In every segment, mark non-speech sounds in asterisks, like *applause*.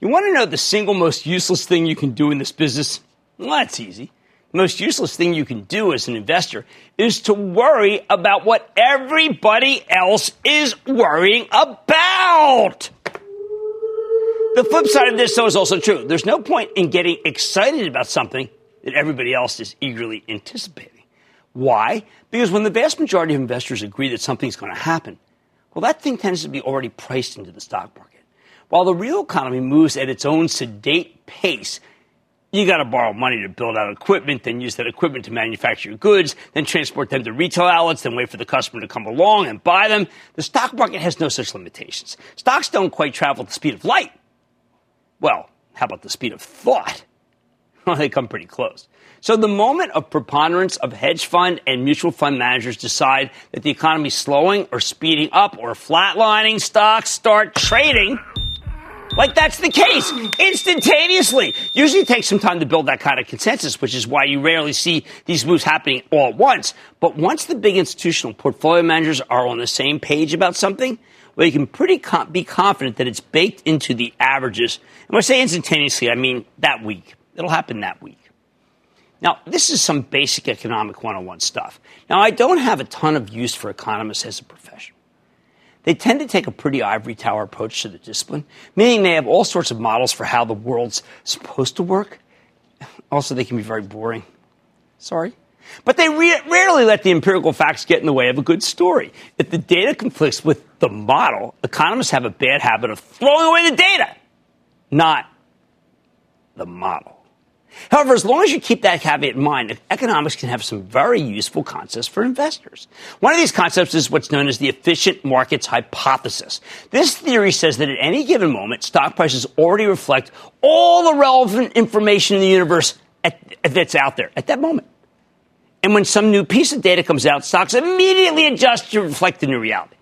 You want to know the single most useless thing you can do in this business? Well, that's easy. The most useless thing you can do as an investor is to worry about what everybody else is worrying about. The flip side of this, though, is also true. There's no point in getting excited about something that everybody else is eagerly anticipating. Why? Because when the vast majority of investors agree that something's going to happen, well, that thing tends to be already priced into the stock market. While the real economy moves at its own sedate pace, you got to borrow money to build out equipment, then use that equipment to manufacture goods, then transport them to retail outlets, then wait for the customer to come along and buy them. The stock market has no such limitations. Stocks don't quite travel at the speed of light. Well, how about the speed of thought? *laughs* Well, they come pretty close. So the moment of preponderance of hedge fund and mutual fund managers decide that the economy is slowing or speeding up or flatlining, stocks start trading like that's the case instantaneously. Usually takes some time to build that kind of consensus, which is why you rarely see these moves happening all at once. But once the big institutional portfolio managers are on the same page about something, well, you can pretty com- be confident that it's baked into the averages. And when I say instantaneously, I mean that week. It'll happen that week. Now, this is some basic economic 101 stuff. Now, I don't have a ton of use for economists as a profession. They tend to take a pretty ivory tower approach to the discipline, meaning they have all sorts of models for how the world's supposed to work. Also, they can be very boring. Sorry. But they re- rarely let the empirical facts get in the way of a good story. If the data conflicts with the model, economists have a bad habit of throwing away the data, not the model. However, as long as you keep that caveat in mind, economics can have some very useful concepts for investors. One of these concepts is what's known as the efficient markets hypothesis. This theory says that at any given moment, stock prices already reflect all the relevant information in the universe at, that's out there at that moment. And when some new piece of data comes out, stocks immediately adjust to reflect the new reality.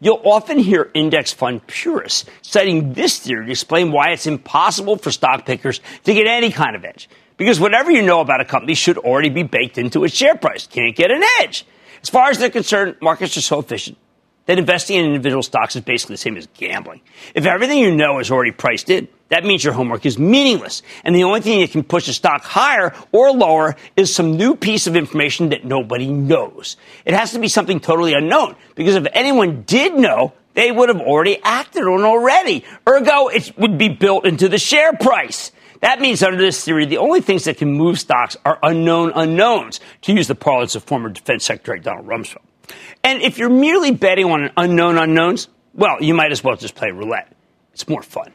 You'll often hear index fund purists citing this theory to explain why it's impossible for stock pickers to get any kind of edge. Because whatever you know about a company should already be baked into its share price. Can't get an edge. As far as they're concerned, markets are so efficient that investing in individual stocks is basically the same as gambling. If everything you know is already priced in, that means your homework is meaningless. And the only thing that can push a stock higher or lower is some new piece of information that nobody knows. It has to be something totally unknown because if anyone did know, they would have already acted on already. Ergo, it would be built into the share price. That means under this theory, the only things that can move stocks are unknown unknowns, to use the parlance of former Defense Secretary Donald Rumsfeld. And if you're merely betting on unknown unknowns, well, you might as well just play roulette. It's more fun.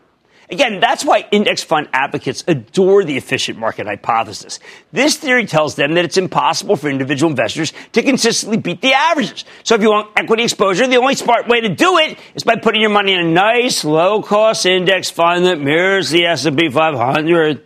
Again, that's why index fund advocates adore the efficient market hypothesis. This theory tells them that it's impossible for individual investors to consistently beat the averages. So if you want equity exposure, the only smart way to do it is by putting your money in a nice, low-cost index fund that mirrors the S&P 500.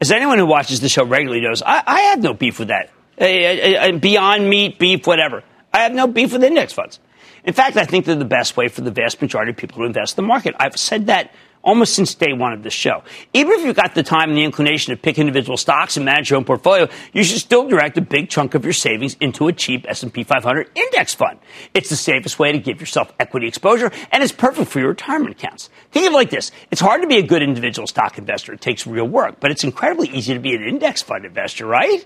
As anyone who watches the show regularly knows, I, I have no beef with that. Beyond meat, beef, whatever. I have no beef with index funds. In fact, I think they're the best way for the vast majority of people to invest in the market. I've said that almost since day one of this show. Even if you've got the time and the inclination to pick individual stocks and manage your own portfolio, you should still direct a big chunk of your savings into a cheap S&P 500 index fund. It's the safest way to give yourself equity exposure, and it's perfect for your retirement accounts. Think of it like this. It's hard to be a good individual stock investor. It takes real work, but it's incredibly easy to be an index fund investor, right?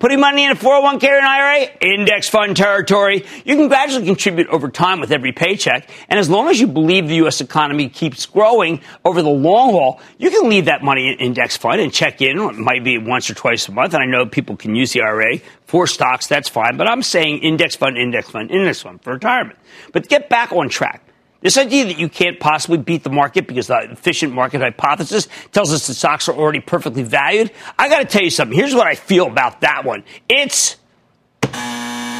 Putting money in a 401k or an IRA, index fund territory. You can gradually contribute over time with every paycheck. And as long as you believe the U.S. economy keeps growing over the long haul, you can leave that money in index fund and check in. It might be once or twice a month. And I know people can use the IRA for stocks. That's fine. But I'm saying index fund, index fund, index fund for retirement. But get back on track. This idea that you can't possibly beat the market because the efficient market hypothesis tells us the stocks are already perfectly valued. I got to tell you something. Here's what I feel about that one. It's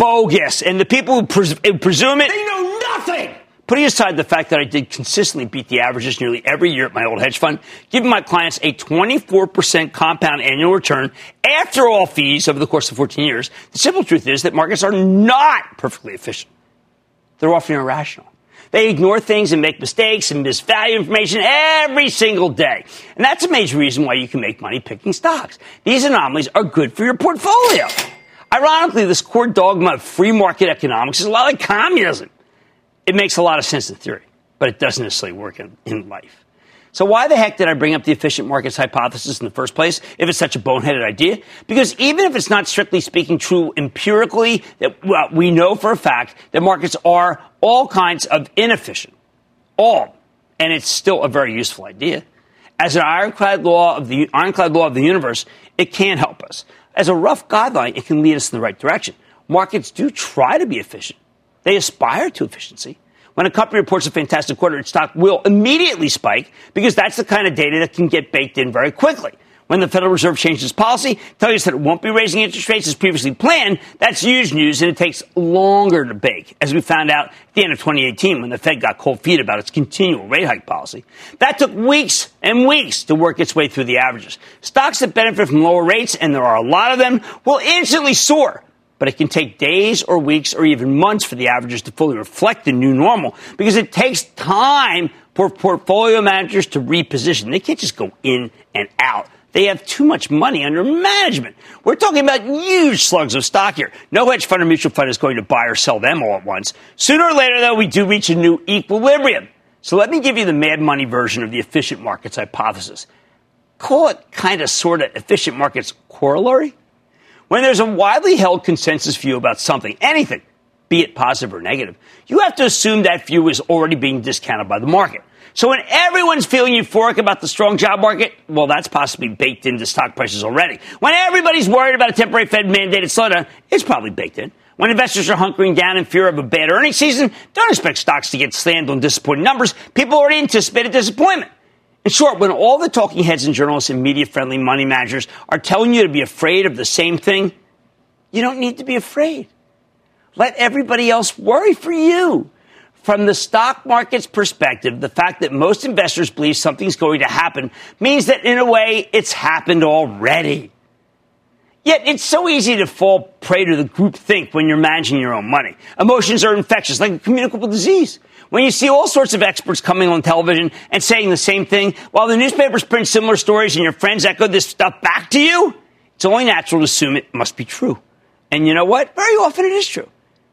bogus. And the people who, pres- who presume it, they know nothing. Putting aside the fact that I did consistently beat the averages nearly every year at my old hedge fund, giving my clients a 24% compound annual return after all fees over the course of 14 years, the simple truth is that markets are not perfectly efficient. They're often irrational. They ignore things and make mistakes and misvalue information every single day. And that's a major reason why you can make money picking stocks. These anomalies are good for your portfolio. Ironically, this core dogma of free market economics is a lot like communism. It makes a lot of sense in theory, but it doesn't necessarily work in, in life. So why the heck did I bring up the efficient markets hypothesis in the first place if it's such a boneheaded idea? Because even if it's not strictly speaking true empirically, that well, we know for a fact that markets are all kinds of inefficient. All. And it's still a very useful idea. As an ironclad law of the ironclad law of the universe, it can help us. As a rough guideline, it can lead us in the right direction. Markets do try to be efficient. They aspire to efficiency. When a company reports a fantastic quarter, its stock will immediately spike because that's the kind of data that can get baked in very quickly. When the Federal Reserve changes policy, tells us that it won't be raising interest rates as previously planned, that's huge news and it takes longer to bake, as we found out at the end of 2018 when the Fed got cold feet about its continual rate hike policy. That took weeks and weeks to work its way through the averages. Stocks that benefit from lower rates, and there are a lot of them, will instantly soar but it can take days or weeks or even months for the averages to fully reflect the new normal because it takes time for portfolio managers to reposition. They can't just go in and out. They have too much money under management. We're talking about huge slugs of stock here. No hedge fund or mutual fund is going to buy or sell them all at once. Sooner or later, though, we do reach a new equilibrium. So let me give you the mad money version of the efficient markets hypothesis. Call it kind of sort of efficient markets corollary. When there's a widely held consensus view about something, anything, be it positive or negative, you have to assume that view is already being discounted by the market. So when everyone's feeling euphoric about the strong job market, well, that's possibly baked into stock prices already. When everybody's worried about a temporary Fed mandated slowdown, it's probably baked in. When investors are hunkering down in fear of a bad earnings season, don't expect stocks to get slammed on disappointing numbers. People already anticipated disappointment. In short, when all the talking heads and journalists and media friendly money managers are telling you to be afraid of the same thing, you don't need to be afraid. Let everybody else worry for you. From the stock market's perspective, the fact that most investors believe something's going to happen means that in a way it's happened already. Yet it's so easy to fall prey to the group think when you're managing your own money. Emotions are infectious, like a communicable disease. When you see all sorts of experts coming on television and saying the same thing, while the newspapers print similar stories and your friends echo this stuff back to you, it's only natural to assume it must be true. And you know what? Very often it is true.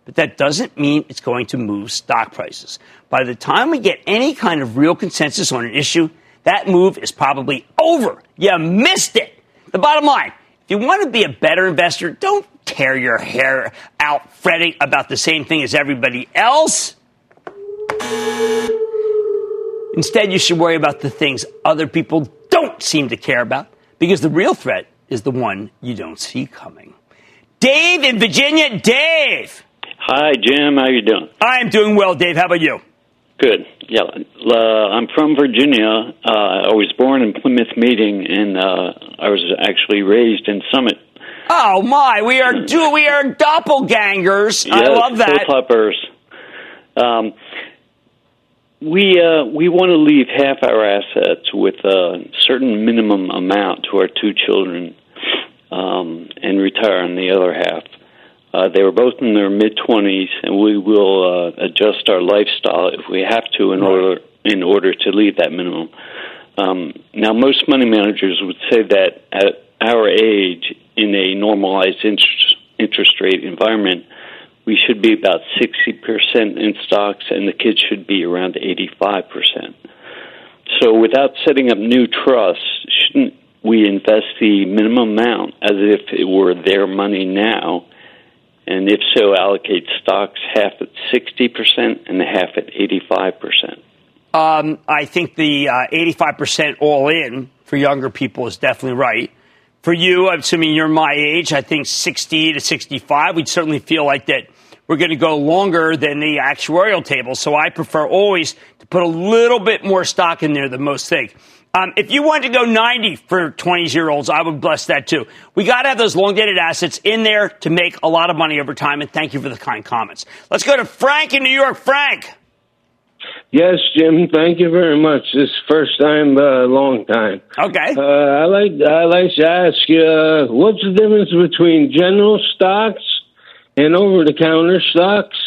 But that doesn't mean it's going to move stock prices. By the time we get any kind of real consensus on an issue, that move is probably over. You missed it. The bottom line, if you want to be a better investor, don't tear your hair out fretting about the same thing as everybody else. Instead, you should worry about the things other people don't seem to care about because the real threat is the one you don't see coming. Dave in Virginia. Dave. Hi, Jim. How you doing? I am doing well, Dave. How about you? Good. Yeah, uh, I'm from Virginia. Uh, I was born in Plymouth Meeting, and uh, I was actually raised in Summit. Oh my, we are do we are doppelgangers. Yes, I love that. Um, we uh, we want to leave half our assets with a certain minimum amount to our two children, um, and retire on the other half. Uh, they were both in their mid twenties, and we will uh, adjust our lifestyle if we have to in right. order in order to leave that minimum. Um, now, most money managers would say that at our age, in a normalized interest, interest rate environment, we should be about 60% in stocks, and the kids should be around 85%. So, without setting up new trusts, shouldn't we invest the minimum amount as if it were their money now, and if so, allocate stocks half at 60% and half at 85%. Um, I think the uh, 85% all in for younger people is definitely right. For you, I'm assuming you're my age, I think 60 to 65, we'd certainly feel like that we're going to go longer than the actuarial table. So I prefer always to put a little bit more stock in there than most think. Um, if you want to go 90 for 20 year olds, I would bless that too. We got to have those long dated assets in there to make a lot of money over time. And thank you for the kind comments. Let's go to Frank in New York. Frank. Yes, Jim. Thank you very much. This first time, uh, long time. Okay. Uh, I like I like to ask you, uh, what's the difference between general stocks and over the counter stocks,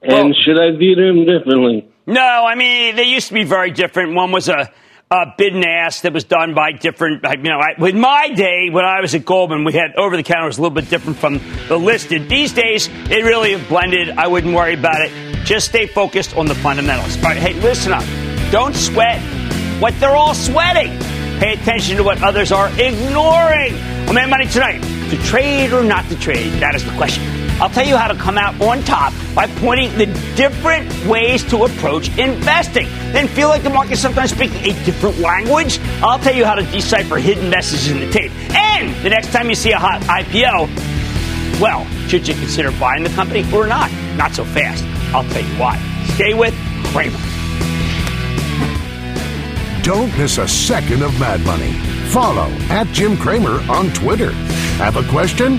and well, should I view them differently? No, I mean they used to be very different. One was a uh, bid and ask that was done by different, you know, I, in my day when I was at Goldman, we had over the counter was a little bit different from the listed. These days, they really have blended. I wouldn't worry about it. Just stay focused on the fundamentals. All right, hey, listen up. Don't sweat what they're all sweating. Pay attention to what others are ignoring. I'm Mad Money tonight. To trade or not to trade? That is the question. I'll tell you how to come out on top by pointing the different ways to approach investing. Then feel like the market sometimes speaking a different language? I'll tell you how to decipher hidden messages in the tape. And the next time you see a hot IPO, well, should you consider buying the company or not? Not so fast. I'll tell you why. Stay with Cramer. Don't miss a second of Mad Money. Follow at Jim Cramer on Twitter. Have a question?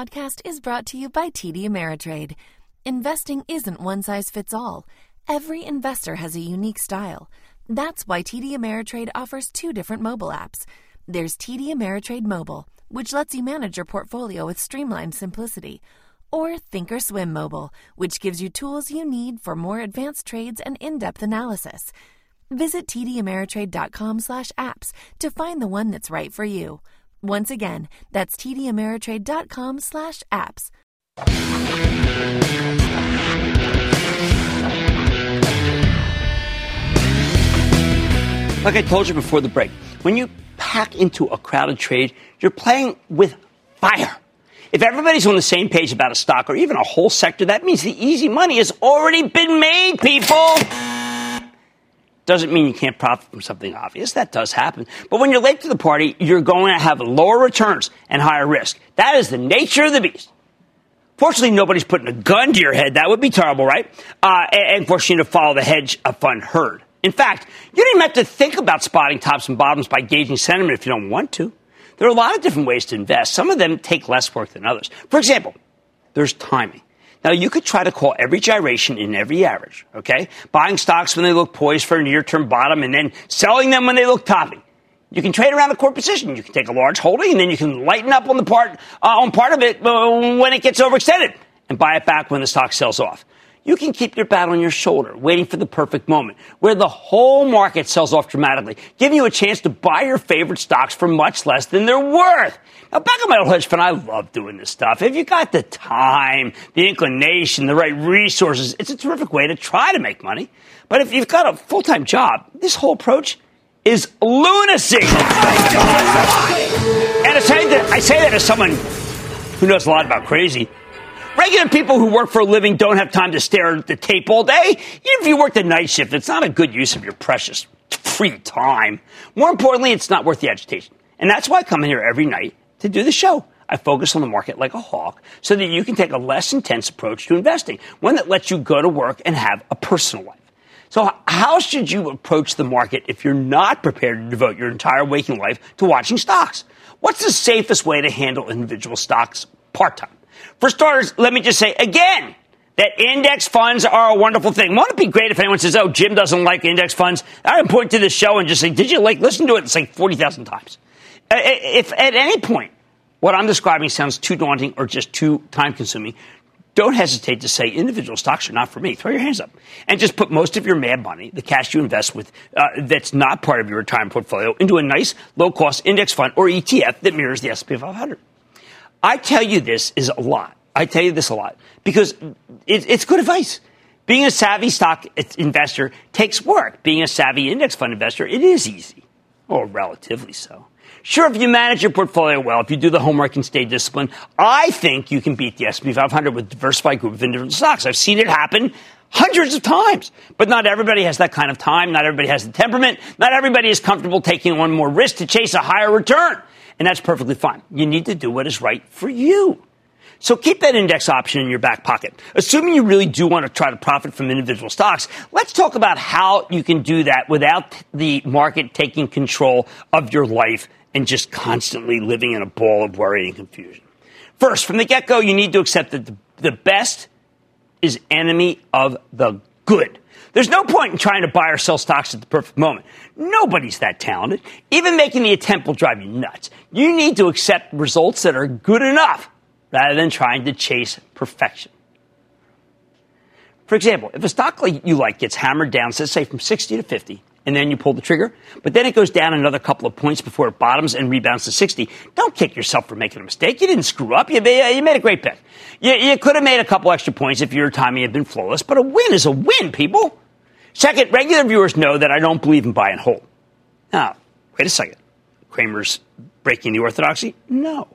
podcast is brought to you by TD Ameritrade. Investing isn't one size fits all. Every investor has a unique style. That's why TD Ameritrade offers two different mobile apps. There's TD Ameritrade Mobile, which lets you manage your portfolio with streamlined simplicity, or Thinkorswim Mobile, which gives you tools you need for more advanced trades and in-depth analysis. Visit tdameritrade.com/apps to find the one that's right for you. Once again, that's tdameritrade.com slash apps. Like I told you before the break, when you pack into a crowded trade, you're playing with fire. If everybody's on the same page about a stock or even a whole sector, that means the easy money has already been made, people. Doesn't mean you can't profit from something obvious. That does happen. But when you're late to the party, you're going to have lower returns and higher risk. That is the nature of the beast. Fortunately, nobody's putting a gun to your head. That would be terrible, right? Uh, and forcing you to follow the hedge fund herd. In fact, you don't even have to think about spotting tops and bottoms by gauging sentiment if you don't want to. There are a lot of different ways to invest. Some of them take less work than others. For example, there's timing. Now, you could try to call every gyration in every average, okay? Buying stocks when they look poised for a near term bottom and then selling them when they look topping. You can trade around the core position. You can take a large holding and then you can lighten up on the part, uh, on part of it uh, when it gets overextended and buy it back when the stock sells off you can keep your bat on your shoulder, waiting for the perfect moment, where the whole market sells off dramatically, giving you a chance to buy your favorite stocks for much less than they're worth. Now, back on my old hedge fund, I love doing this stuff. If you got the time, the inclination, the right resources, it's a terrific way to try to make money. But if you've got a full-time job, this whole approach is lunacy. and I say, that, I say that as someone who knows a lot about crazy. Regular people who work for a living don't have time to stare at the tape all day. Even if you work the night shift, it's not a good use of your precious free time. More importantly, it's not worth the agitation. And that's why I come in here every night to do the show. I focus on the market like a hawk so that you can take a less intense approach to investing, one that lets you go to work and have a personal life. So, how should you approach the market if you're not prepared to devote your entire waking life to watching stocks? What's the safest way to handle individual stocks part time? For starters, let me just say again that index funds are a wonderful thing. Won't it be great if anyone says, "Oh, Jim doesn't like index funds"? I can point to the show and just say, "Did you like listen to it?" It's like forty thousand times. If at any point what I'm describing sounds too daunting or just too time consuming, don't hesitate to say individual stocks are not for me. Throw your hands up and just put most of your mad money, the cash you invest with, uh, that's not part of your retirement portfolio, into a nice low cost index fund or ETF that mirrors the S&P 500. I tell you this is a lot. I tell you this a lot because it, it's good advice. Being a savvy stock investor takes work. Being a savvy index fund investor, it is easy, or relatively so. Sure, if you manage your portfolio well, if you do the homework and stay disciplined, I think you can beat the S&P 500 with a diversified group of individual stocks. I've seen it happen hundreds of times. But not everybody has that kind of time. Not everybody has the temperament. Not everybody is comfortable taking on more risk to chase a higher return. And that's perfectly fine. You need to do what is right for you. So keep that index option in your back pocket. Assuming you really do want to try to profit from individual stocks, let's talk about how you can do that without the market taking control of your life and just constantly living in a ball of worry and confusion. First, from the get go, you need to accept that the best is enemy of the good. There's no point in trying to buy or sell stocks at the perfect moment. Nobody's that talented. Even making the attempt will drive you nuts. You need to accept results that are good enough rather than trying to chase perfection. For example, if a stock you like gets hammered down, let's say from 60 to 50, and then you pull the trigger. But then it goes down another couple of points before it bottoms and rebounds to 60. Don't kick yourself for making a mistake. You didn't screw up. You made, you made a great pick. You, you could have made a couple extra points if your timing had been flawless, but a win is a win, people. Second, regular viewers know that I don't believe in buy and hold. Now, wait a second. Cramer's breaking the orthodoxy? No.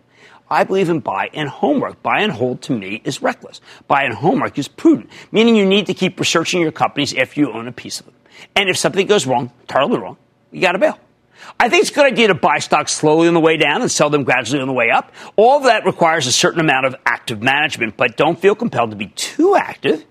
I believe in buy and homework. Buy and hold to me is reckless. Buy and homework is prudent, meaning you need to keep researching your companies if you own a piece of them. And if something goes wrong, terribly wrong, you got to bail. I think it's a good idea to buy stocks slowly on the way down and sell them gradually on the way up. All that requires a certain amount of active management, but don't feel compelled to be too active.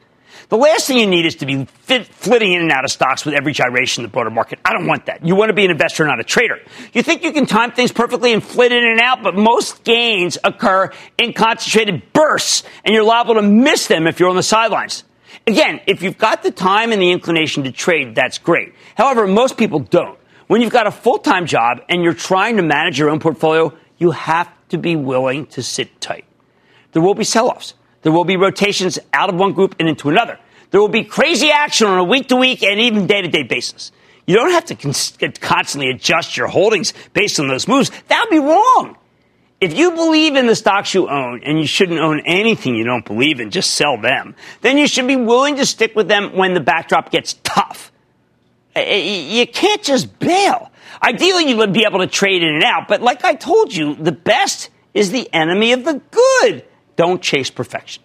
The last thing you need is to be fit, flitting in and out of stocks with every gyration in the broader market. I don't want that. You want to be an investor, not a trader. You think you can time things perfectly and flit in and out, but most gains occur in concentrated bursts, and you're liable to miss them if you're on the sidelines. Again, if you've got the time and the inclination to trade, that's great. However, most people don't. When you've got a full time job and you're trying to manage your own portfolio, you have to be willing to sit tight. There will be sell offs. There will be rotations out of one group and into another. There will be crazy action on a week to week and even day to day basis. You don't have to constantly adjust your holdings based on those moves. That would be wrong. If you believe in the stocks you own and you shouldn't own anything you don't believe in, just sell them, then you should be willing to stick with them when the backdrop gets tough. You can't just bail. Ideally, you would be able to trade in and out, but like I told you, the best is the enemy of the good. Don't chase perfection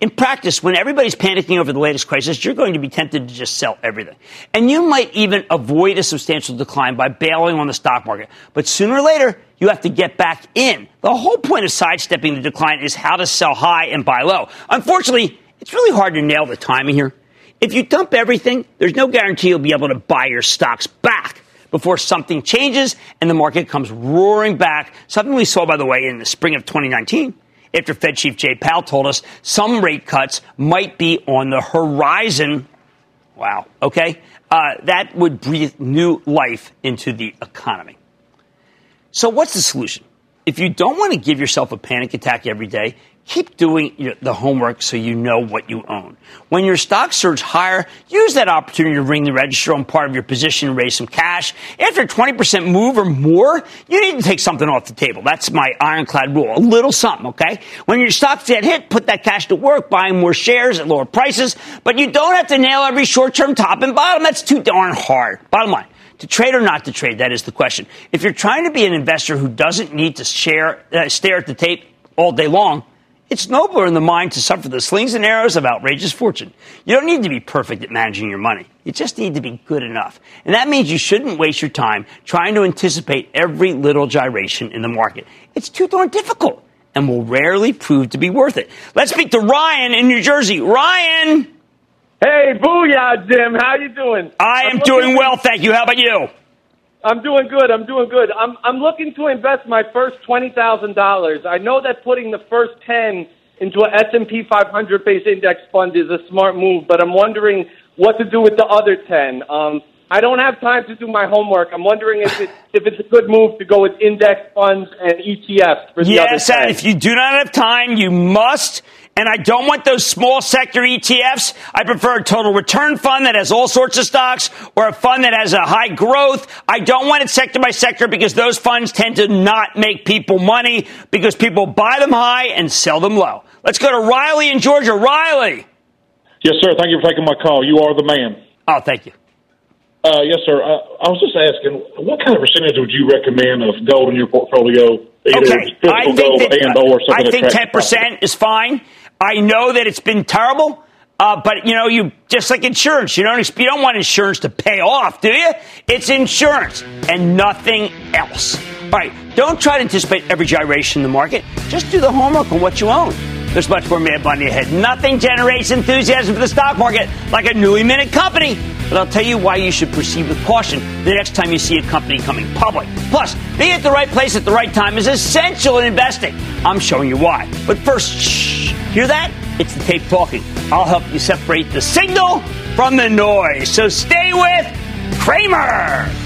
in practice, when everybody's panicking over the latest crisis, you're going to be tempted to just sell everything. And you might even avoid a substantial decline by bailing on the stock market. But sooner or later, you have to get back in. The whole point of sidestepping the decline is how to sell high and buy low. Unfortunately, it's really hard to nail the timing here. If you dump everything, there's no guarantee you'll be able to buy your stocks back before something changes and the market comes roaring back. Something we saw, by the way, in the spring of 2019 after Fed Chief Jay Powell told us some rate cuts might be on the horizon. Wow. Okay. Uh, that would breathe new life into the economy. So, what's the solution? If you don't want to give yourself a panic attack every day, keep doing the homework so you know what you own. When your stock surge higher, use that opportunity to ring the register on part of your position and raise some cash. After a 20% move or more, you need to take something off the table. That's my ironclad rule. A little something, okay? When your stocks get hit, put that cash to work, buying more shares at lower prices, but you don't have to nail every short-term top and bottom. That's too darn hard. Bottom line. To trade or not to trade, that is the question. If you're trying to be an investor who doesn't need to share, uh, stare at the tape all day long, it's nobler in the mind to suffer the slings and arrows of outrageous fortune. You don't need to be perfect at managing your money. You just need to be good enough. And that means you shouldn't waste your time trying to anticipate every little gyration in the market. It's too darn difficult. and will rarely prove to be worth it. Let's speak to Ryan in New Jersey. Ryan! Hey, booyah, Jim. How you doing? I am doing well, thank you. How about you? I'm doing good. I'm doing good. I'm I'm looking to invest my first twenty thousand dollars. I know that putting the first ten into an S&P 500 based index fund is a smart move, but I'm wondering what to do with the other 10. Um, I don't have time to do my homework. I'm wondering if it, if it's a good move to go with index funds and ETFs for the yes, other 10. and if you do not have time, you must. And I don't want those small sector ETFs. I prefer a total return fund that has all sorts of stocks or a fund that has a high growth. I don't want it sector by sector because those funds tend to not make people money because people buy them high and sell them low. Let's go to Riley in Georgia. Riley. Yes, sir. Thank you for taking my call. You are the man. Oh, thank you. Uh, yes, sir. Uh, I was just asking, what kind of percentage would you recommend of gold in your portfolio? Either Okay, I think gold that, and or something I think ten tracks the percent is fine. I know that it's been terrible, uh, but you know, you just like insurance. You don't you don't want insurance to pay off, do you? It's insurance and nothing else. All right, don't try to anticipate every gyration in the market. Just do the homework on what you own. There's much more Mad ahead. Nothing generates enthusiasm for the stock market like a newly minted company. But I'll tell you why you should proceed with caution the next time you see a company coming public. Plus, being at the right place at the right time is essential in investing. I'm showing you why. But first, shh. Hear that? It's the tape talking. I'll help you separate the signal from the noise. So stay with Cramer.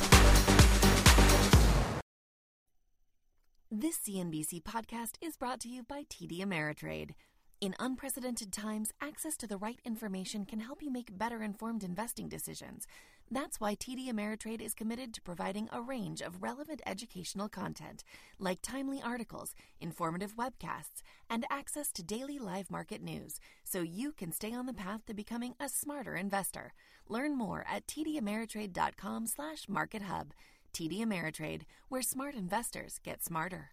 CNBC podcast is brought to you by TD Ameritrade. In unprecedented times, access to the right information can help you make better informed investing decisions. That's why TD Ameritrade is committed to providing a range of relevant educational content, like timely articles, informative webcasts, and access to daily live market news, so you can stay on the path to becoming a smarter investor. Learn more at tdameritrade.com slash markethub. TD Ameritrade, where smart investors get smarter.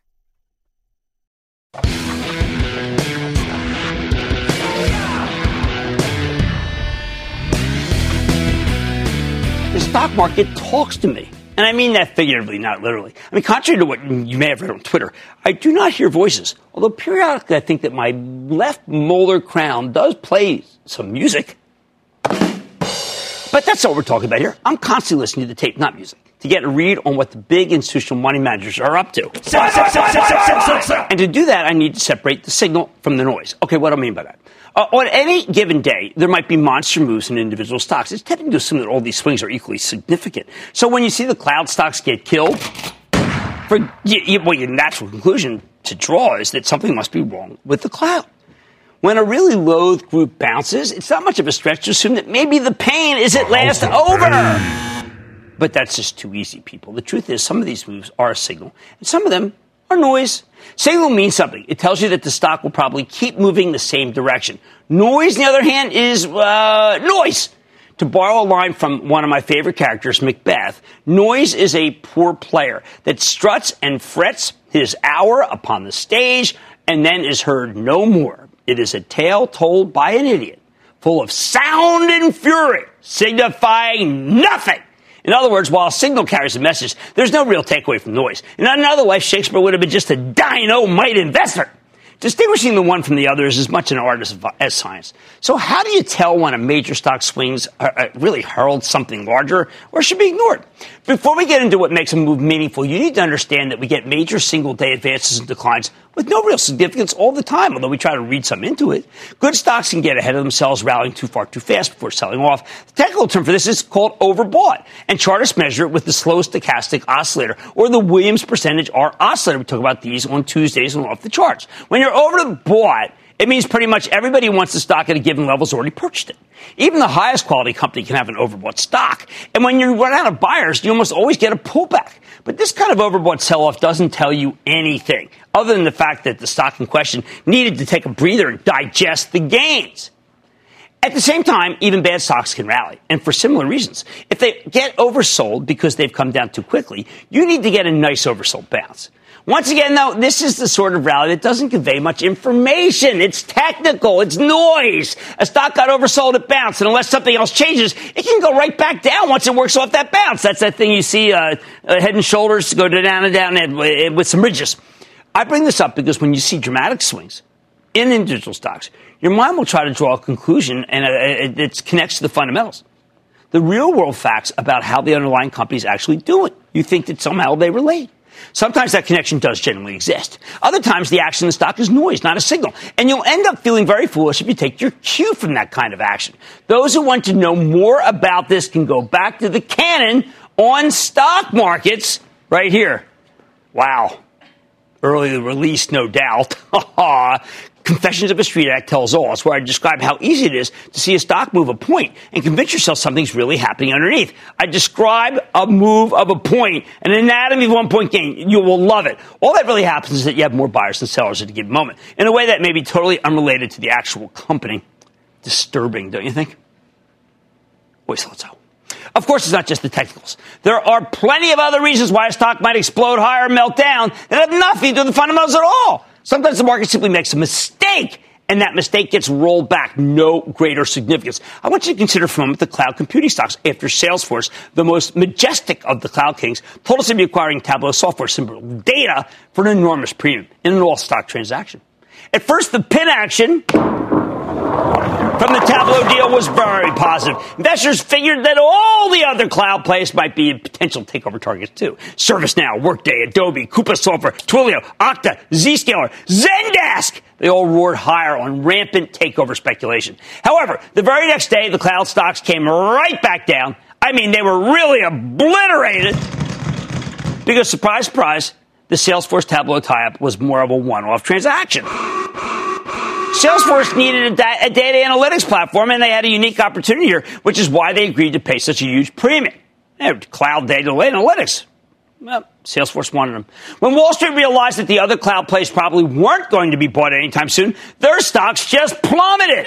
The stock market talks to me. And I mean that figuratively, not literally. I mean, contrary to what you may have read on Twitter, I do not hear voices. Although periodically I think that my left molar crown does play some music. But that's what we're talking about here. I'm constantly listening to the tape, not music, to get a read on what the big institutional money managers are up to. And to do that, I need to separate the signal from the noise. Okay, what do I mean by that? Uh, on any given day, there might be monster moves in individual stocks. It's tempting to assume that all these swings are equally significant. So when you see the cloud stocks get killed, for, you, you, well, your natural conclusion to draw is that something must be wrong with the cloud. When a really loathed group bounces, it's not much of a stretch to assume that maybe the pain is at last over. But that's just too easy, people. The truth is, some of these moves are a signal, and some of them are noise. Signal means something. It tells you that the stock will probably keep moving the same direction. Noise, on the other hand, is uh, noise. To borrow a line from one of my favorite characters, Macbeth, noise is a poor player that struts and frets his hour upon the stage and then is heard no more. It is a tale told by an idiot, full of sound and fury, signifying nothing. In other words, while a signal carries a message, there's no real takeaway from noise. In another life, Shakespeare would have been just a dynamite investor. Distinguishing the one from the other is as much an art as, as science. So, how do you tell when a major stock swings uh, uh, really herald something larger or should be ignored? Before we get into what makes a move meaningful, you need to understand that we get major single day advances and declines with no real significance all the time, although we try to read some into it. Good stocks can get ahead of themselves, rallying too far too fast before selling off. The technical term for this is called overbought, and chartists measure it with the slow stochastic oscillator, or the Williams percentage R oscillator. We talk about these on Tuesdays and off the charts. When you're overbought, it means pretty much everybody who wants the stock at a given level has already purchased it. Even the highest quality company can have an overbought stock. And when you run out of buyers, you almost always get a pullback. But this kind of overbought sell off doesn't tell you anything other than the fact that the stock in question needed to take a breather and digest the gains. At the same time, even bad stocks can rally, and for similar reasons. If they get oversold because they've come down too quickly, you need to get a nice oversold bounce. Once again, though, this is the sort of rally that doesn't convey much information. It's technical. It's noise. A stock got oversold, it bounced, and unless something else changes, it can go right back down once it works off that bounce. That's that thing you see, uh, uh, head and shoulders go down and down and, uh, with some ridges. I bring this up because when you see dramatic swings in individual stocks, your mind will try to draw a conclusion, and uh, it connects to the fundamentals. The real world facts about how the underlying companies actually do it. You think that somehow they relate. Sometimes that connection does genuinely exist. Other times the action in the stock is noise, not a signal. And you'll end up feeling very foolish if you take your cue from that kind of action. Those who want to know more about this can go back to the canon on stock markets right here. Wow. Early release, no doubt. *laughs* Confessions of a Street Addict tells all. It's where I describe how easy it is to see a stock move a point and convince yourself something's really happening underneath. I describe a move of a point, an anatomy of one point gain. You will love it. All that really happens is that you have more buyers than sellers at a given moment in a way that may be totally unrelated to the actual company. Disturbing, don't you think? Always thought so. Of course, it's not just the technicals. There are plenty of other reasons why a stock might explode higher or melt down that have nothing to do with the fundamentals at all. Sometimes the market simply makes a mistake and that mistake gets rolled back. No greater significance. I want you to consider for a moment the cloud computing stocks after Salesforce, the most majestic of the cloud kings, told us to be acquiring Tableau software symbol data for an enormous premium in an all stock transaction. At first, the pin action from the Tableau deal was very positive. Investors figured that all the other cloud players might be potential takeover targets too. ServiceNow, Workday, Adobe, Coupa Software, Twilio, Okta, Zscaler, Zendesk. They all roared higher on rampant takeover speculation. However, the very next day, the cloud stocks came right back down. I mean, they were really obliterated because, surprise, surprise, the Salesforce Tableau tie-up was more of a one-off transaction. Salesforce needed a, da- a, data analytics platform, and they had a unique opportunity here, which is why they agreed to pay such a huge premium. Cloud data analytics. Well, Salesforce wanted them. When Wall Street realized that the other cloud plays probably weren't going to be bought anytime soon, their stocks just plummeted.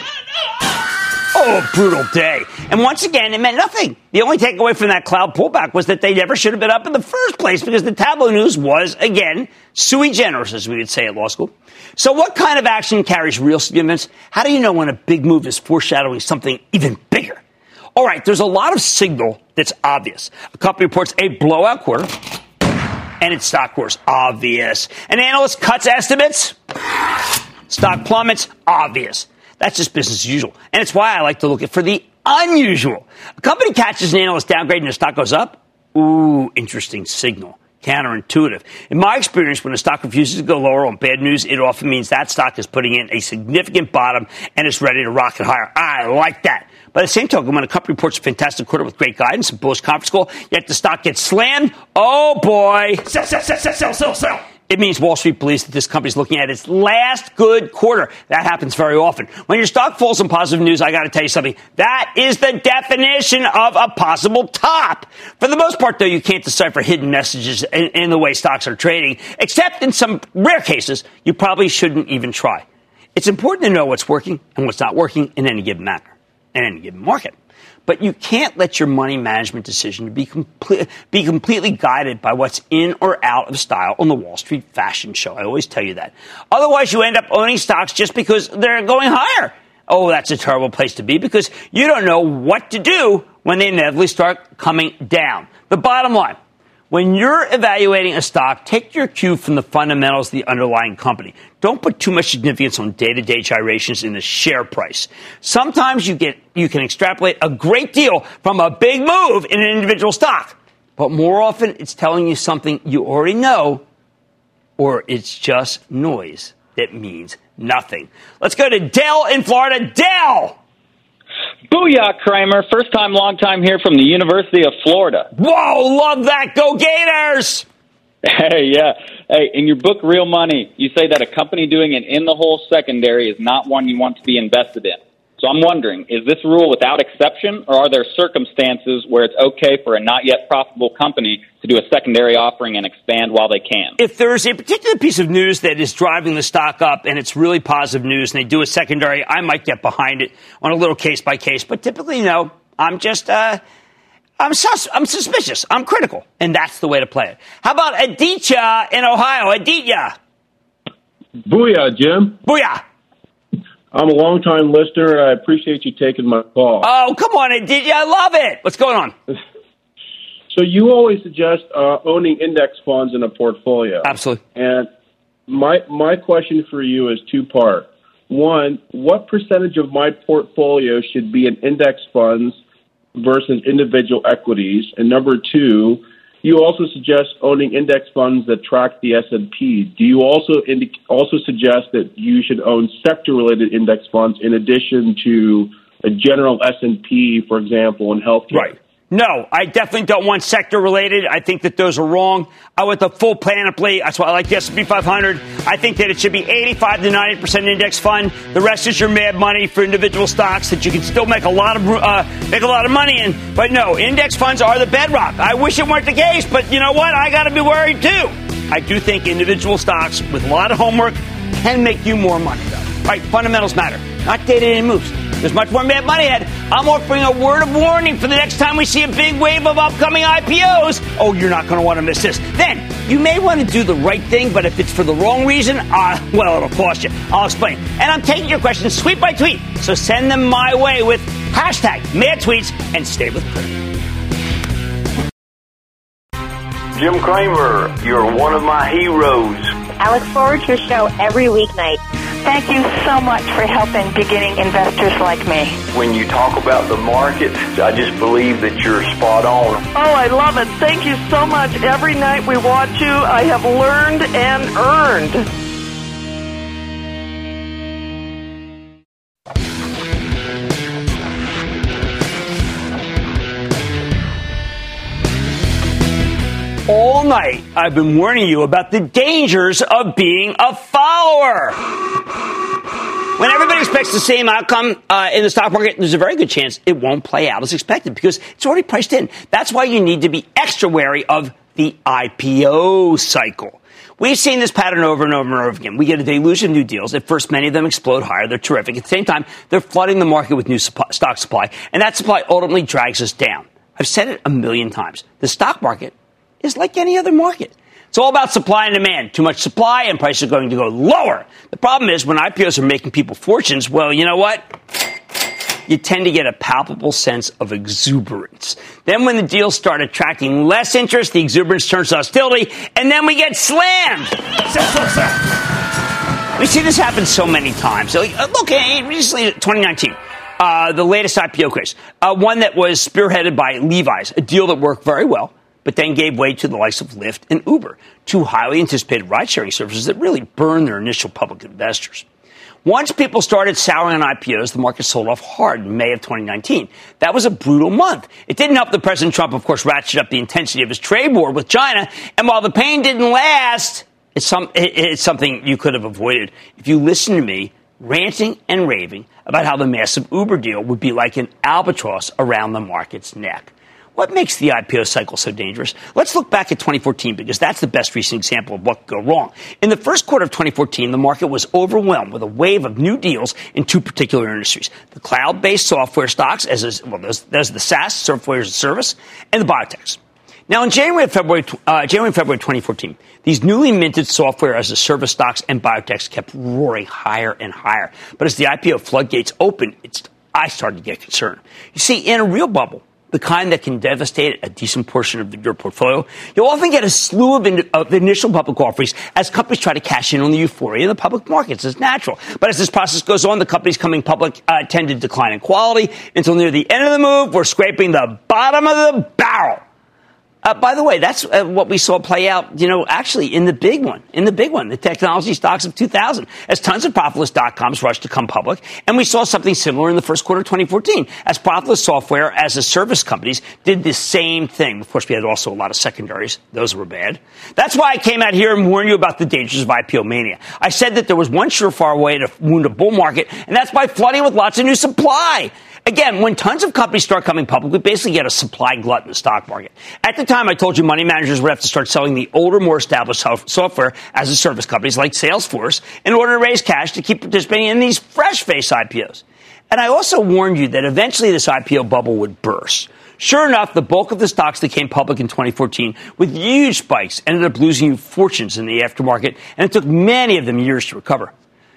Oh, brutal day. And once again, it meant nothing. The only takeaway from that cloud pullback was that they never should have been up in the first place because the Tableau news was, again, sui generis, as we would say at law school. So what kind of action carries real significance? How do you know when a big move is foreshadowing something even bigger? All right, there's a lot of signal that's obvious. A company reports a blowout quarter, and its stock course obvious. An analyst cuts estimates, stock plummets, obvious. That's just business as usual. And it's why I like to look for the unusual. A company catches an analyst downgrade and the stock goes up. Ooh, interesting signal. Counterintuitive. In my experience, when a stock refuses to go lower on bad news, it often means that stock is putting in a significant bottom and is ready to rocket higher. I like that. By the same token, when a company reports a fantastic quarter with great guidance and bullish conference call, yet the stock gets slammed, oh boy, sell, sell, sell, sell, sell, sell, sell. It means Wall Street believes that this company is looking at its last good quarter. That happens very often. When your stock falls on positive news, I got to tell you something. That is the definition of a possible top. For the most part, though, you can't decipher hidden messages in, in the way stocks are trading, except in some rare cases, you probably shouldn't even try. It's important to know what's working and what's not working in any given manner, in any given market. But you can't let your money management decision be, be completely guided by what's in or out of style on the Wall Street fashion show. I always tell you that. Otherwise, you end up owning stocks just because they're going higher. Oh, that's a terrible place to be because you don't know what to do when they inevitably start coming down. The bottom line when you're evaluating a stock, take your cue from the fundamentals of the underlying company. Don't put too much significance on day-to-day gyrations in the share price. Sometimes you get you can extrapolate a great deal from a big move in an individual stock. But more often it's telling you something you already know or it's just noise that means nothing. Let's go to Dell in Florida. Dell! Booyah, Cramer. First time, long time here from the University of Florida. Whoa, love that. Go Gators! Hey, yeah. Hey, in your book, Real Money, you say that a company doing an in the hole secondary is not one you want to be invested in. So I'm wondering, is this rule without exception, or are there circumstances where it's okay for a not yet profitable company to do a secondary offering and expand while they can? If there's a particular piece of news that is driving the stock up and it's really positive news and they do a secondary, I might get behind it on a little case by case. But typically, no. I'm just, uh, I'm, sus- I'm suspicious. I'm critical. And that's the way to play it. How about Aditya in Ohio? Aditya. Booyah, Jim. Booyah. I'm a longtime listener, and I appreciate you taking my call. Oh, come on, Aditya. I love it. What's going on? *laughs* So you always suggest uh, owning index funds in a portfolio. Absolutely. And my my question for you is two part. One, what percentage of my portfolio should be in index funds versus individual equities? And number two, you also suggest owning index funds that track the S&P. Do you also indi- also suggest that you should own sector-related index funds in addition to a general S&P, for example, in healthcare? Right. No, I definitely don't want sector related. I think that those are wrong. I want the full panoply. That's why I like the S&P 500. I think that it should be 85 to 90 percent index fund. The rest is your mad money for individual stocks that you can still make a lot of uh, make a lot of money in. But no, index funds are the bedrock. I wish it weren't the case, but you know what? I got to be worried too. I do think individual stocks with a lot of homework can make you more money though. Right? Fundamentals matter, not day-to-day moves. There's much more mad money ahead. I'm offering a word of warning for the next time we see a big wave of upcoming IPOs. Oh, you're not going to want to miss this. Then you may want to do the right thing, but if it's for the wrong reason, uh, well, it'll cost you. I'll explain. And I'm taking your questions tweet by tweet, so send them my way with hashtag mad tweets and stay with Cramer. Jim Cramer, you're one of my heroes. I look forward to your show every weeknight. Thank you so much for helping beginning investors like me. When you talk about the market, I just believe that you're spot on. Oh, I love it. Thank you so much. Every night we watch you, I have learned and earned. All night, I've been warning you about the dangers of being a follower. When everybody expects the same outcome uh, in the stock market, there's a very good chance it won't play out as expected because it's already priced in. That's why you need to be extra wary of the IPO cycle. We've seen this pattern over and over and over again. We get a deluge of new deals. At first, many of them explode higher. They're terrific. At the same time, they're flooding the market with new supply, stock supply, and that supply ultimately drags us down. I've said it a million times. The stock market is like any other market. It's all about supply and demand. Too much supply and prices are going to go lower. The problem is when IPOs are making people fortunes, well, you know what? You tend to get a palpable sense of exuberance. Then when the deals start attracting less interest, the exuberance turns to hostility, and then we get slammed. We see this happen so many times. So, uh, look, recently, 2019. Uh, the latest IPO craze, uh, one that was spearheaded by Levi's, a deal that worked very well but then gave way to the likes of Lyft and Uber, two highly anticipated ride sharing services that really burned their initial public investors. Once people started souring on IPOs, the market sold off hard in May of 2019. That was a brutal month. It didn't help that President Trump, of course, ratcheted up the intensity of his trade war with China. And while the pain didn't last, it's, some, it's something you could have avoided if you listened to me ranting and raving about how the massive Uber deal would be like an albatross around the market's neck. What makes the IPO cycle so dangerous? Let's look back at 2014 because that's the best recent example of what could go wrong. In the first quarter of 2014, the market was overwhelmed with a wave of new deals in two particular industries. The cloud-based software stocks, as is, well, there's, there's the SaaS, software as a service, and the biotechs. Now, in January and February, uh, January and February 2014, these newly minted software as a service stocks and biotechs kept roaring higher and higher. But as the IPO floodgates opened, I started to get concerned. You see, in a real bubble, the kind that can devastate a decent portion of your portfolio, you'll often get a slew of, in, of, initial public offerings as companies try to cash in on the euphoria in the public markets. It's natural. But as this process goes on, the companies coming public uh, tend to decline in quality until near the end of the move, we're scraping the bottom of the barrel. Uh, by the way, that's uh, what we saw play out, you know, actually in the big one, in the big one, the technology stocks of 2000, as tons of profitless rushed to come public. And we saw something similar in the first quarter of 2014, as profitless software as a service companies did the same thing. Of course, we had also a lot of secondaries. Those were bad. That's why I came out here and warned you about the dangers of IPO mania. I said that there was one surefire way to wound a bull market, and that's by flooding with lots of new supply. Again, when tons of companies start coming public, we basically get a supply glut in the stock market. At the time, I told you money managers would have to start selling the older, more established software as a service companies like Salesforce in order to raise cash to keep participating in these fresh face IPOs. And I also warned you that eventually this IPO bubble would burst. Sure enough, the bulk of the stocks that came public in 2014 with huge spikes ended up losing fortunes in the aftermarket, and it took many of them years to recover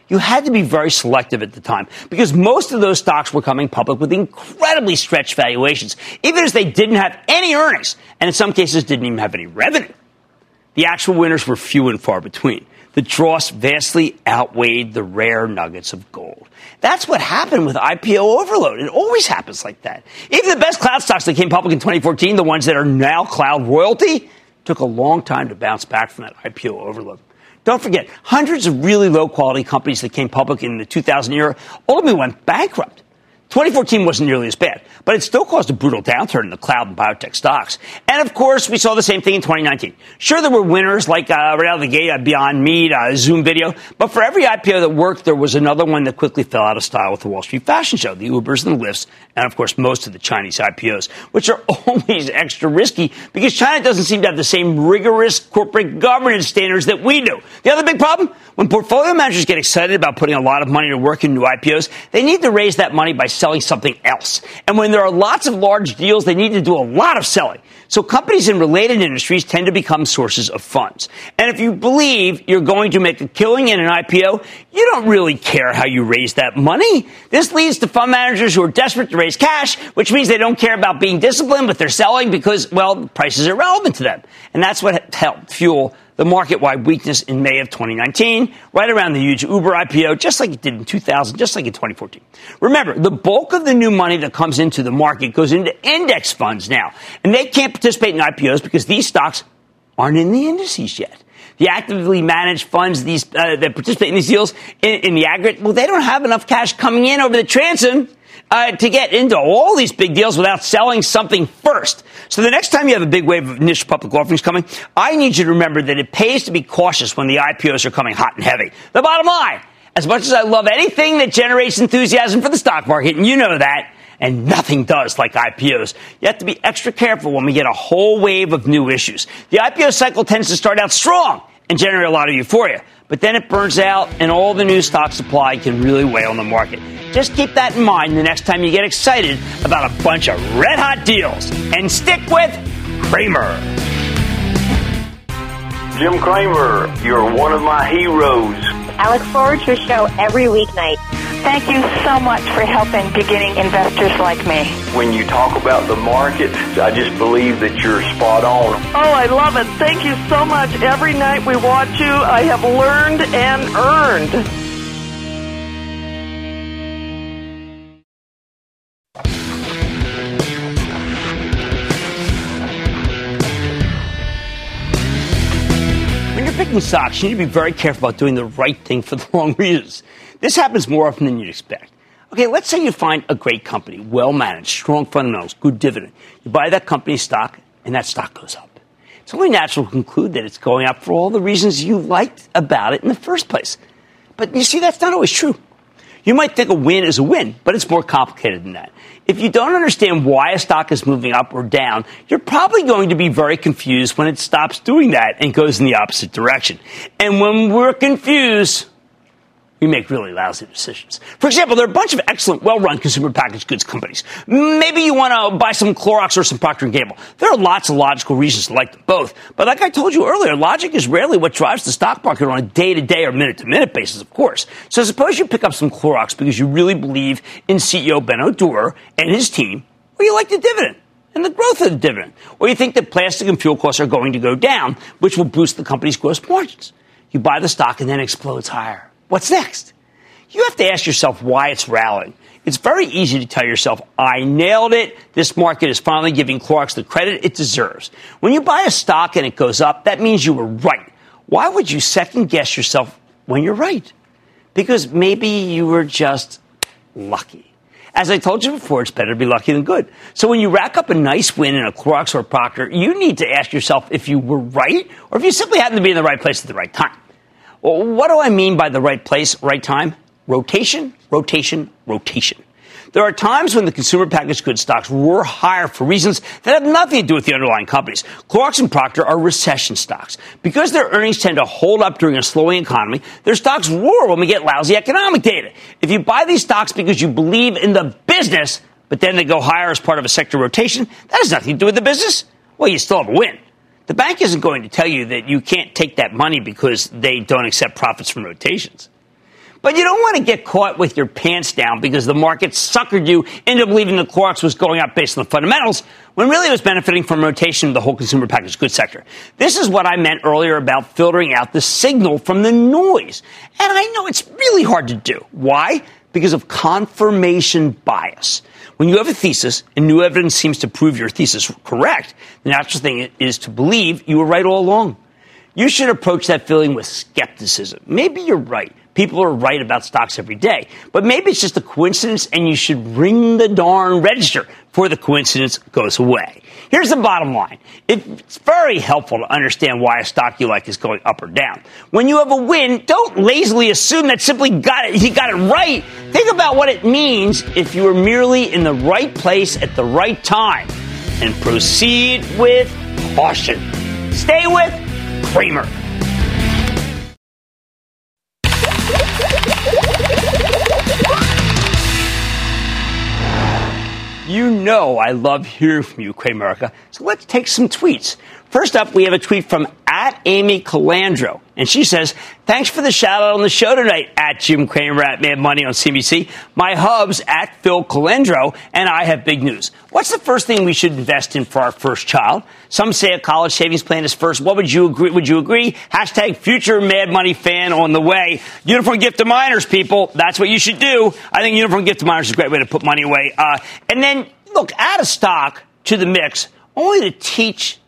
you had to be very selective at the time because most of those stocks were coming public with incredibly stretched valuations, even as they didn't have any earnings and in some cases didn't even have any revenue. The actual winners were few and far between. The dross vastly outweighed the rare nuggets of gold. That's what happened with IPO overload. It always happens like that. Even the best cloud stocks that came public in 2014, the ones that are now cloud royalty, took a long time to bounce back from that IPO overload. Don't forget, hundreds of really low quality companies that came public in the 2000 era ultimately went bankrupt. 2014 wasn't nearly as bad, but it still caused a brutal downturn in the cloud and biotech stocks. And of course, we saw the same thing in 2019. Sure, there were winners like uh, right out of the gate, uh, Beyond Meat, uh, Zoom Video, but for every IPO that worked, there was another one that quickly fell out of style with the Wall Street fashion show, the Ubers and the Lyfts, and of course, most of the Chinese IPOs, which are *laughs* always extra risky because China doesn't seem to have the same rigorous corporate governance standards that we do. The other big problem, when portfolio managers get excited about putting a lot of money to work in new IPOs, they need to raise that money by selling something else. And when there are lots of large deals, they need to do a lot of selling. So companies in related industries tend to become sources of funds. And if you believe you're going to make a killing in an IPO, you don't really care how you raise that money. This leads to fund managers who are desperate to raise cash, which means they don't care about being disciplined, but they're selling because, well, prices are relevant to them. And that's what helped fuel the market wide weakness in May of 2019, right around the huge Uber IPO, just like it did in 2000, just like in 2014. Remember, the bulk of the new money that comes into the market goes into index funds now, and they can't participate in IPOs because these stocks aren't in the indices yet. The actively managed funds these, uh, that participate in these deals in, in the aggregate, well, they don't have enough cash coming in over the transom uh, to get into all these big deals without selling something first. So the next time you have a big wave of initial public offerings coming, I need you to remember that it pays to be cautious when the IPOs are coming hot and heavy. The bottom line, as much as I love anything that generates enthusiasm for the stock market, and you know that, and nothing does like IPOs. You have to be extra careful when we get a whole wave of new issues. The IPO cycle tends to start out strong and generate a lot of euphoria but then it burns out and all the new stock supply can really weigh on the market. Just keep that in mind the next time you get excited about a bunch of red hot deals. And stick with Cramer. Jim Cramer, you're one of my heroes. I look forward to your show every weeknight. Thank you so much for helping beginning investors like me. When you talk about the market, I just believe that you're spot on. Oh, I love it. Thank you so much. Every night we watch you, I have learned and earned. When you're picking stocks, you need to be very careful about doing the right thing for the *laughs* wrong reasons. This happens more often than you'd expect. Okay, let's say you find a great company, well managed, strong fundamentals, good dividend. You buy that company's stock, and that stock goes up. It's only natural to conclude that it's going up for all the reasons you liked about it in the first place. But you see, that's not always true. You might think a win is a win, but it's more complicated than that. If you don't understand why a stock is moving up or down, you're probably going to be very confused when it stops doing that and goes in the opposite direction. And when we're confused, we make really lousy decisions. For example, there are a bunch of excellent, well-run consumer packaged goods companies. Maybe you want to buy some Clorox or some Procter & Gamble. There are lots of logical reasons to like them both. But like I told you earlier, logic is rarely what drives the stock market on a day-to-day or minute-to-minute basis, of course. So suppose you pick up some Clorox because you really believe in CEO Benno Dorer and his team, or you like the dividend and the growth of the dividend, or you think that plastic and fuel costs are going to go down, which will boost the company's gross margins. You buy the stock and then it explodes higher. What's next? You have to ask yourself why it's rallying. it's very easy to tell yourself, I nailed it. This market is finally giving Clorox the credit it deserves. When you buy a stock and it goes up, that means you were right. Why would you second guess yourself when you're right? Because maybe you were just lucky. As I told you before, it's better to be lucky than good. So when you rack up a nice win in a Clorox or Procter, you need to ask yourself if you were right or if you simply happened to be in the right place at the right time. Well, what do I mean by the right place, right time? Rotation, rotation, rotation. There are times when the consumer packaged goods stocks roar higher for reasons that have nothing to do with the underlying companies. Clorox and Procter are recession stocks. Because their earnings tend to hold up during a slowing economy, their stocks roar when we get lousy economic data. If you buy these stocks because you believe in the business, but then they go higher as part of a sector rotation, that has nothing to do with the business. Well, you still have a win. The bank isn't going to tell you that you can't take that money because they don't accept profits from rotations. But you don't want to get caught with your pants down because the market suckered you into believing the Clorox was going up based on the fundamentals when really it was benefiting from rotation of the whole consumer packaged goods sector. This is what I meant earlier about filtering out the signal from the noise. And I know it's really hard to do. Why? Because of confirmation bias. When you have a thesis and new evidence seems to prove your thesis correct, the natural thing is to believe you were right all along. You should approach that feeling with skepticism. Maybe you're right. People are right about stocks every day. But maybe it's just a coincidence and you should ring the darn register before the coincidence goes away. Here's the bottom line. It's very helpful to understand why a stock you like is going up or down. When you have a win, don't lazily assume that simply got it, he got it right. Think about what it means if you are merely in the right place at the right time and proceed with caution. Stay with Cramer. You know I love hearing from you, Cramerica. So let's take some tweets. First up, we have a tweet from at Amy Calandro. And she says, thanks for the shout out on the show tonight at Jim Cramer at Mad Money on CNBC. My hubs at Phil Calandro and I have big news. What's the first thing we should invest in for our first child? Some say a college savings plan is first. What would you agree? Would you agree? Hashtag future Mad Money fan on the way. Uniform gift to minors, people. That's what you should do. I think uniform gift to minors is a great way to put money away. Uh, and then look, add a stock to the mix only to teach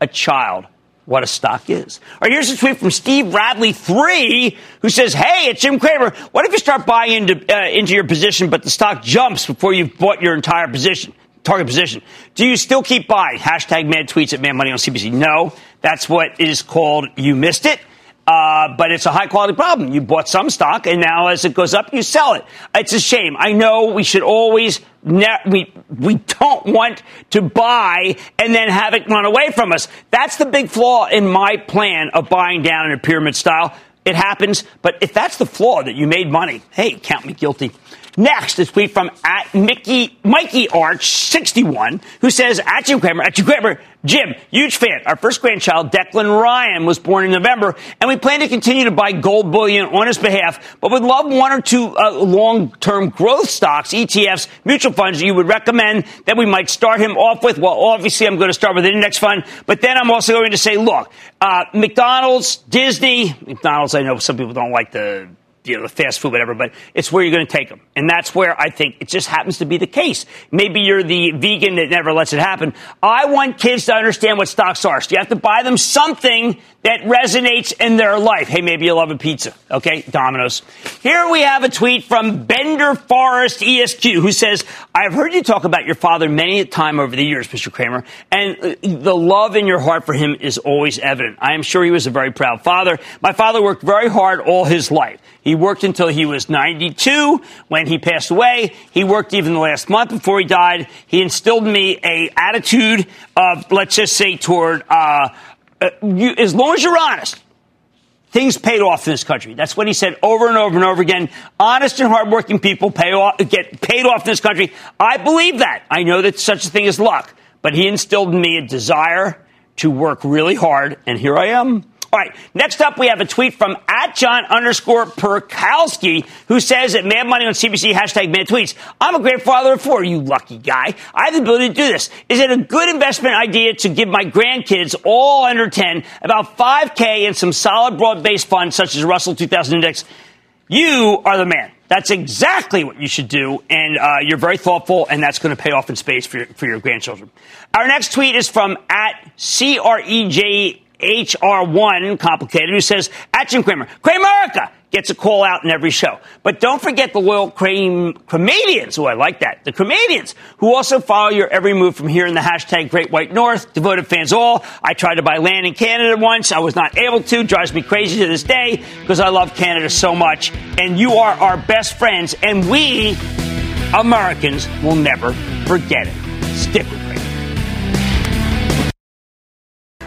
a child what a stock is. All right, here's a tweet from Steve Radley three, who says, "Hey, it's Jim Cramer. What if you start buying into uh, into your position, but the stock jumps before you've bought your entire position?" Target position. Do you still keep buying? Hashtag mad tweets at man money on CNBC. No, that's what is called you missed it. Uh, but it's a high quality problem. You bought some stock, and now as it goes up, you sell it. It's a shame. I know we should always ne- we we don't want to buy and then have it run away from us. That's the big flaw in my plan of buying down in a pyramid style. It happens, but if that's the flaw that you made money, hey, count me guilty. Next, a tweet from at Mickey Mikey Arch 61, who says at Jim Cramer, at Jim Cramer, Jim, huge fan. Our first grandchild, Declan Ryan, was born in November, and we plan to continue to buy gold bullion on his behalf, but would love one or two uh, long-term growth stocks, ETFs, mutual funds you would recommend that we might start him off with. Well, obviously, I'm going to start with an index fund, but then I'm also going to say, look, uh, McDonald's, Disney, McDonald's. I know some people don't like the you know, the fast food, whatever, but it's where you're going to take them. And that's where I think it just happens to be the case. Maybe you're the vegan that never lets it happen. I want kids to understand what stocks are. So you have to buy them something that resonates in their life. Hey, maybe you love a pizza. Okay, Domino's. Here we have a tweet from Bender Forest ESQ who says, I've heard you talk about your father many a time over the years, Mr. Cramer, and uh, the love in your heart for him is always evident. I am sure he was a very proud father. My father worked very hard all his life. He worked until he was 92 when he passed away. He worked even the last month before he died. He instilled in me a attitude of, let's just say, toward, uh, uh, you, as long as you're honest, things paid off in this country. That's what he said over and over and over again. Honest and hardworking people pay off, get paid off in this country. I believe that. I know that such a thing is luck, but he instilled in me a desire to work really hard, and here I am. All right. Next up, we have a tweet from at John underscore Perkowski, who says at Mad Money on CNBC hashtag Mad Tweets. I'm a great father of four, you lucky guy. I have the ability to do this. Is it a good investment idea to give my grandkids, all under 10, about 5K in some solid broad based funds such as Russell 2000 Index? You are the man. That's exactly what you should do, and uh, you're very thoughtful, and that's going to pay off in space for your, for your grandchildren. Our next tweet is from at C R E J HR1 complicated who says, at Jim Cramer, Cramerica gets a call out in every show. But don't forget the loyal Crame, Cremadians. Oh, I like that. The Cremadians who also follow your every move from here in the hashtag Great White North. Devoted fans all. I tried to buy land in Canada once. I was not able to. Drives me crazy to this day because I love Canada so much. And you are our best friends. And we, Americans, will never forget it. Stick with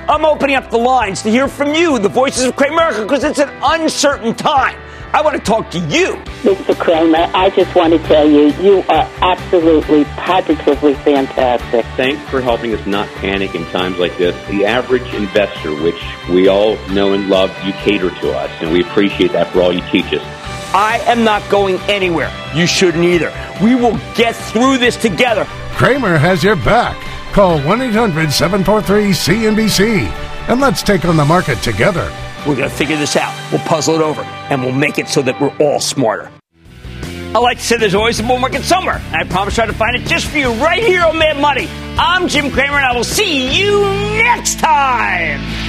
I'm opening up the lines to hear from you, the voices of Cramerica, because it's an uncertain time. I want to talk to you. Mr. Cramer, I just want to tell you, you are absolutely, positively fantastic. Thanks for helping us not panic in times like this. The average investor, which we all know and love, you cater to us, and we appreciate that for all you teach us. I am not going anywhere. You shouldn't either. We will get through this together. Cramer has your back. Call 1 800 743 CNBC and let's take on the market together. We're going to figure this out. We'll puzzle it over and we'll make it so that we're all smarter. I like to say there's always a bull market somewhere, and I promise try to find it just for you right here on Mad Money. I'm Jim Cramer, and I will see you next time.